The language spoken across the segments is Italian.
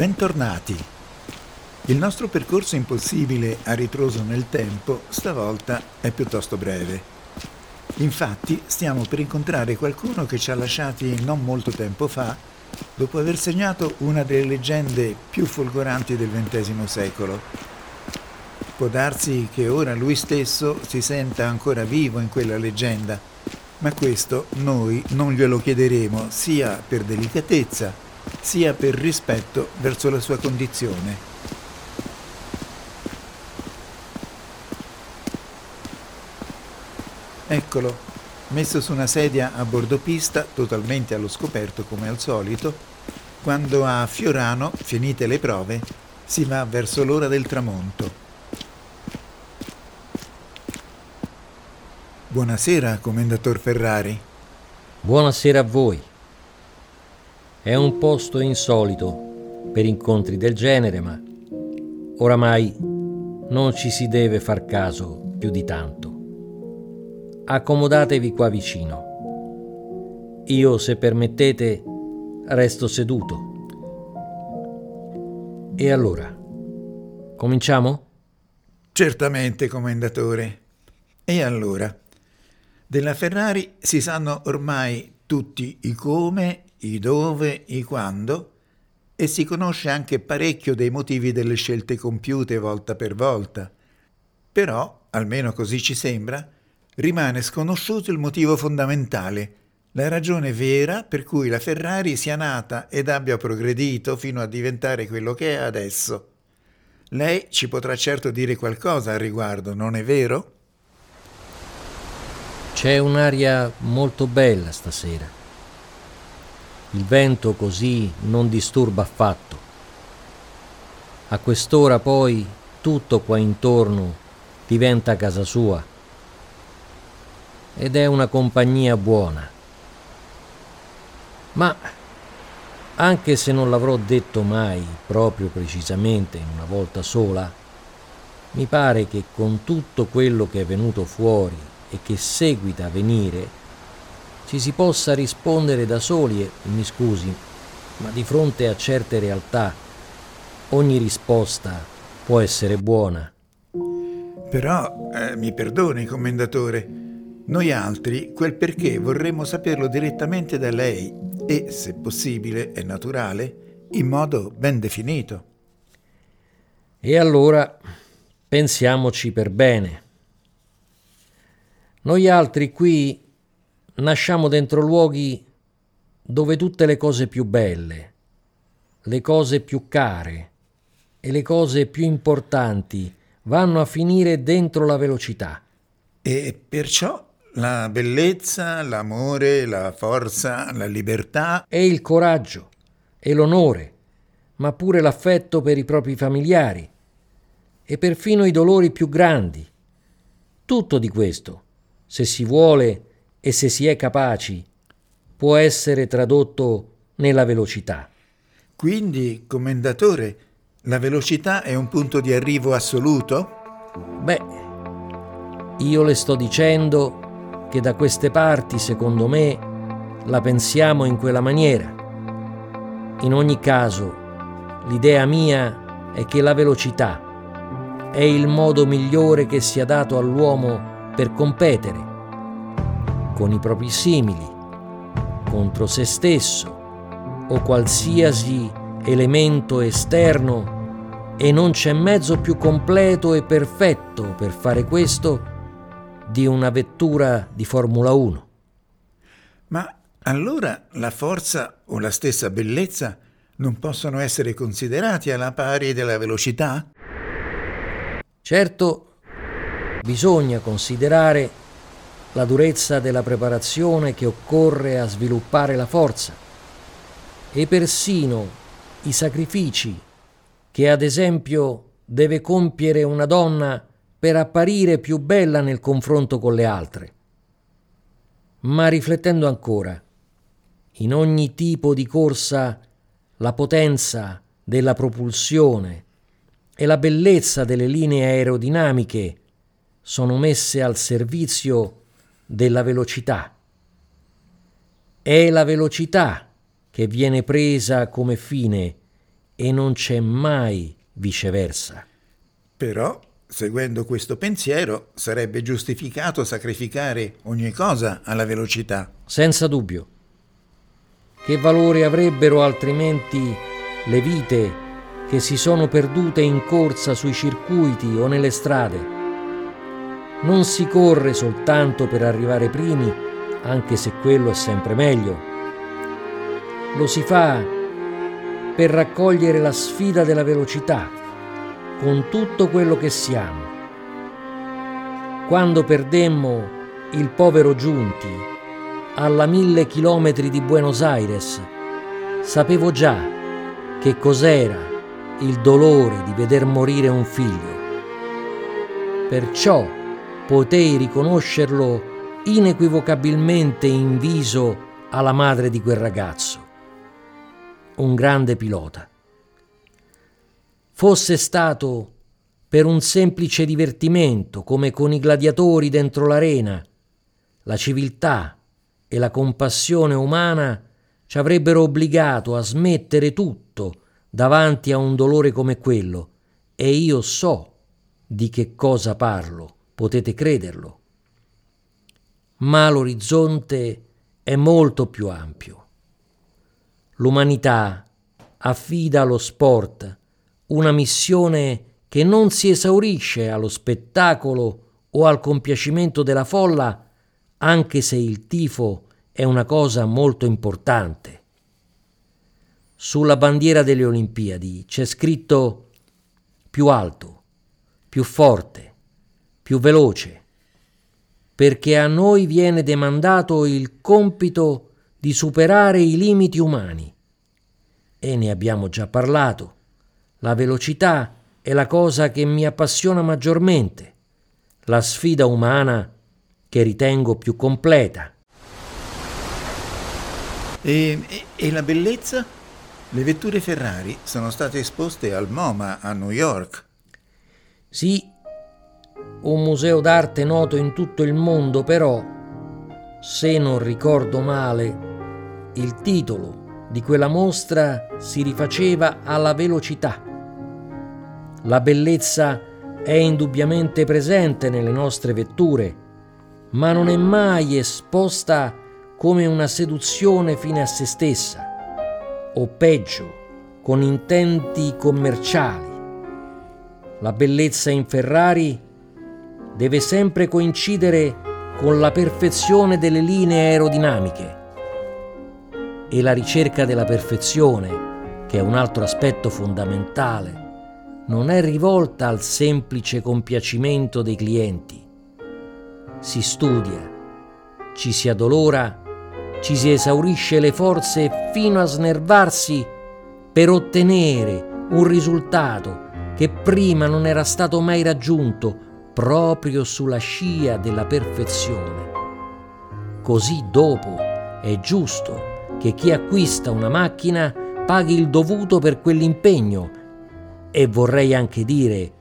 Bentornati. Il nostro percorso impossibile a ritroso nel tempo stavolta è piuttosto breve. Infatti stiamo per incontrare qualcuno che ci ha lasciati non molto tempo fa, dopo aver segnato una delle leggende più folgoranti del XX secolo. Può darsi che ora lui stesso si senta ancora vivo in quella leggenda, ma questo noi non glielo chiederemo sia per delicatezza sia per rispetto verso la sua condizione. Eccolo, messo su una sedia a bordo pista, totalmente allo scoperto come al solito, quando a Fiorano, finite le prove, si va verso l'ora del tramonto. Buonasera, commendator Ferrari. Buonasera a voi. È un posto insolito per incontri del genere, ma oramai non ci si deve far caso più di tanto. Accomodatevi qua vicino. Io, se permettete, resto seduto. E allora, cominciamo? Certamente, commendatore. E allora? Della Ferrari si sanno ormai tutti i come i dove, i quando e si conosce anche parecchio dei motivi delle scelte compiute volta per volta. Però, almeno così ci sembra, rimane sconosciuto il motivo fondamentale, la ragione vera per cui la Ferrari sia nata ed abbia progredito fino a diventare quello che è adesso. Lei ci potrà certo dire qualcosa al riguardo, non è vero? C'è un'aria molto bella stasera. Il vento così non disturba affatto. A quest'ora poi tutto qua intorno diventa casa sua ed è una compagnia buona. Ma anche se non l'avrò detto mai proprio precisamente in una volta sola, mi pare che con tutto quello che è venuto fuori e che seguita a venire, ci si possa rispondere da soli e mi scusi, ma di fronte a certe realtà ogni risposta può essere buona. Però, eh, mi perdoni, commendatore, noi altri quel perché vorremmo saperlo direttamente da lei e, se possibile e naturale, in modo ben definito. E allora pensiamoci per bene. Noi altri qui nasciamo dentro luoghi dove tutte le cose più belle, le cose più care e le cose più importanti vanno a finire dentro la velocità. E perciò la bellezza, l'amore, la forza, la libertà e il coraggio e l'onore, ma pure l'affetto per i propri familiari e perfino i dolori più grandi. Tutto di questo, se si vuole, e se si è capaci può essere tradotto nella velocità. Quindi, commendatore, la velocità è un punto di arrivo assoluto? Beh, io le sto dicendo che da queste parti, secondo me, la pensiamo in quella maniera. In ogni caso, l'idea mia è che la velocità è il modo migliore che sia dato all'uomo per competere con i propri simili, contro se stesso o qualsiasi elemento esterno e non c'è mezzo più completo e perfetto per fare questo di una vettura di Formula 1. Ma allora la forza o la stessa bellezza non possono essere considerati alla pari della velocità? Certo, bisogna considerare la durezza della preparazione che occorre a sviluppare la forza e persino i sacrifici che ad esempio deve compiere una donna per apparire più bella nel confronto con le altre. Ma riflettendo ancora, in ogni tipo di corsa la potenza della propulsione e la bellezza delle linee aerodinamiche sono messe al servizio della velocità. È la velocità che viene presa come fine e non c'è mai viceversa. Però, seguendo questo pensiero, sarebbe giustificato sacrificare ogni cosa alla velocità. Senza dubbio. Che valore avrebbero altrimenti le vite che si sono perdute in corsa sui circuiti o nelle strade? Non si corre soltanto per arrivare primi, anche se quello è sempre meglio. Lo si fa per raccogliere la sfida della velocità con tutto quello che siamo. Quando perdemmo il povero Giunti alla mille chilometri di Buenos Aires, sapevo già che cos'era il dolore di veder morire un figlio. Perciò potei riconoscerlo inequivocabilmente in viso alla madre di quel ragazzo. Un grande pilota fosse stato per un semplice divertimento, come con i gladiatori dentro l'arena, la civiltà e la compassione umana ci avrebbero obbligato a smettere tutto davanti a un dolore come quello, e io so di che cosa parlo, potete crederlo. Ma l'orizzonte è molto più ampio. L'umanità affida allo sport una missione che non si esaurisce allo spettacolo o al compiacimento della folla, anche se il tifo è una cosa molto importante. Sulla bandiera delle Olimpiadi c'è scritto più alto, più forte, più veloce, perché a noi viene demandato il compito di superare i limiti umani. E ne abbiamo già parlato la velocità è la cosa che mi appassiona maggiormente, la sfida umana che ritengo più completa. E, e, e, la bellezza? Le vetture Ferrari sono state esposte al MoMA a New York. Sì, un museo d'arte noto in tutto il mondo, però, se non ricordo male, il titolo di quella mostra si rifaceva alla velocità. La bellezza è indubbiamente presente nelle nostre vetture, ma non è mai esposta come una seduzione fine a se stessa, o peggio, con intenti commerciali. La bellezza in Ferrari deve sempre coincidere con la perfezione delle linee aerodinamiche e la ricerca della perfezione, che è un altro aspetto fondamentale non è rivolta al semplice compiacimento dei clienti. Si studia, ci si addolora, ci si esaurisce le forze fino a snervarsi per ottenere un risultato che prima non era stato mai raggiunto proprio sulla scia della perfezione. Così dopo è giusto che chi acquista una macchina paghi il dovuto per quell'impegno e vorrei anche dire,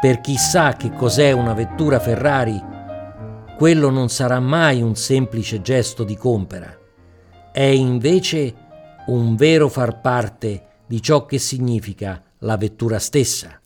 per chi sa che cos'è una vettura Ferrari, quello non sarà mai un semplice gesto di compera, è invece un vero far parte di ciò che significa la vettura stessa.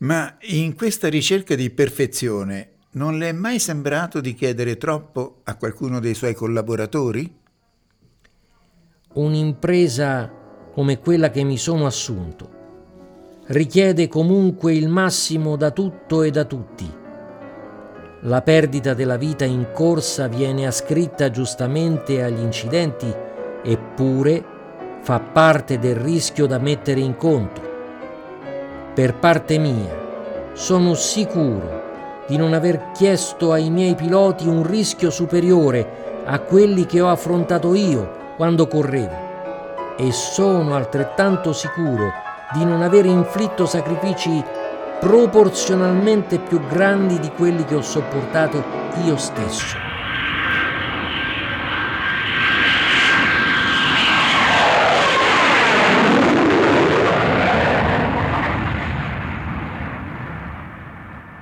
Ma in questa ricerca di perfezione non le è mai sembrato di chiedere troppo a qualcuno dei suoi collaboratori? Un'impresa come quella che mi sono assunto richiede comunque il massimo da tutto e da tutti. La perdita della vita in corsa viene ascritta giustamente agli incidenti, eppure fa parte del rischio da mettere in conto. Per parte mia, sono sicuro di non aver chiesto ai miei piloti un rischio superiore a quelli che ho affrontato io quando correvo e sono altrettanto sicuro di non aver inflitto sacrifici proporzionalmente più grandi di quelli che ho sopportato io stesso.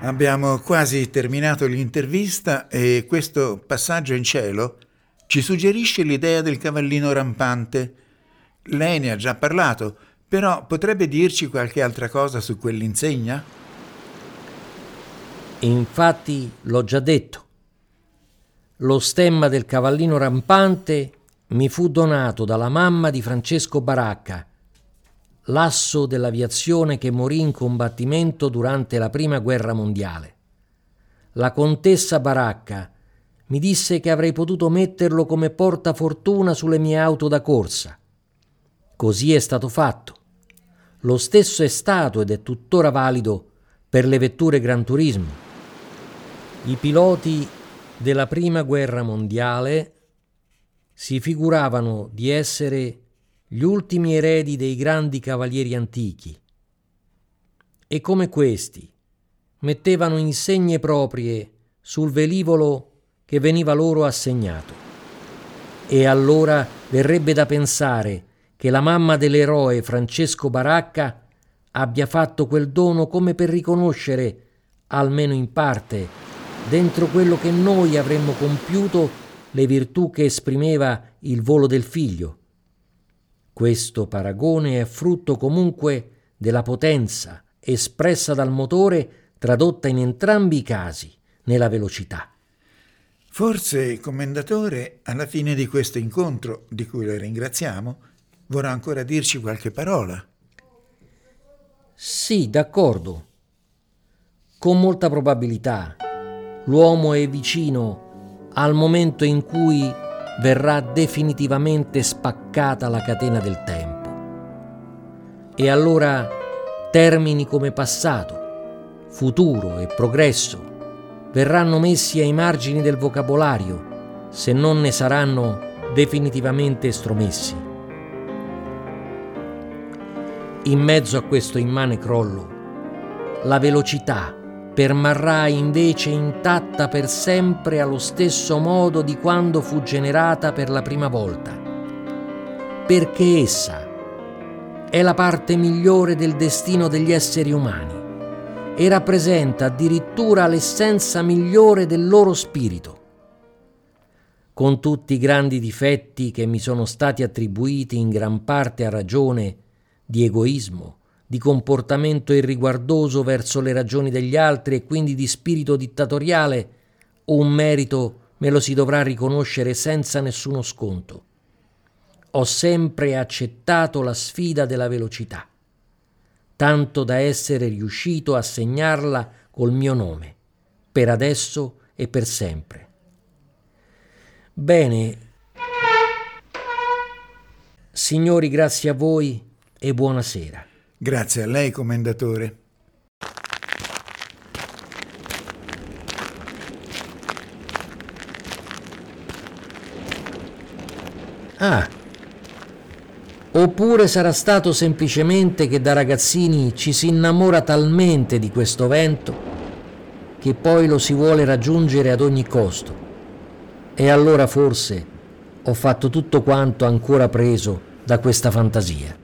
Abbiamo quasi terminato l'intervista e questo passaggio in cielo ci suggerisce l'idea del cavallino rampante. Lei ne ha già parlato, Però potrebbe dirci qualche altra cosa su quell'insegna? Infatti l'ho già detto. Lo stemma del cavallino rampante mi fu donato dalla mamma di Francesco Baracca, l'asso dell'aviazione che morì in combattimento durante la prima guerra mondiale. La contessa Baracca mi disse che avrei potuto metterlo come portafortuna sulle mie auto da corsa. Così è stato fatto. Lo stesso è stato ed è tuttora valido per le vetture Gran Turismo. I piloti della prima guerra mondiale si figuravano di essere gli ultimi eredi dei grandi cavalieri antichi e come questi mettevano insegne proprie sul velivolo che veniva loro assegnato. E allora verrebbe da pensare che la mamma dell'eroe Francesco Baracca abbia fatto quel dono come per riconoscere, almeno in parte, dentro quello che noi avremmo compiuto le virtù che esprimeva il volo del figlio. Questo paragone è frutto comunque della potenza espressa dal motore tradotta in entrambi i casi nella velocità. Forse, commendatore, alla fine di questo incontro, di cui lo ringraziamo, vorrà ancora dirci qualche parola. Sì, d'accordo. Con molta probabilità l'uomo è vicino al momento in cui verrà definitivamente spaccata la catena del tempo. E allora termini come passato, futuro e progresso verranno messi ai margini del vocabolario se non ne saranno definitivamente estromessi. In mezzo a questo immane crollo, la velocità permarrà invece intatta per sempre allo stesso modo di quando fu generata per la prima volta, perché essa è la parte migliore del destino degli esseri umani e rappresenta addirittura l'essenza migliore del loro spirito. Con tutti i grandi difetti che mi sono stati attribuiti in gran parte a ragione di egoismo, di comportamento irriguardoso verso le ragioni degli altri e quindi di spirito dittatoriale, un merito me lo si dovrà riconoscere senza nessuno sconto. Ho sempre accettato la sfida della velocità, tanto da essere riuscito a segnarla col mio nome, per adesso e per sempre. Bene, signori, grazie a voi e buonasera. Grazie a lei, commendatore. Ah, oppure sarà stato semplicemente che da ragazzini ci si innamora talmente di questo vento che poi lo si vuole raggiungere ad ogni costo. E allora forse ho fatto tutto quanto ancora preso da questa fantasia.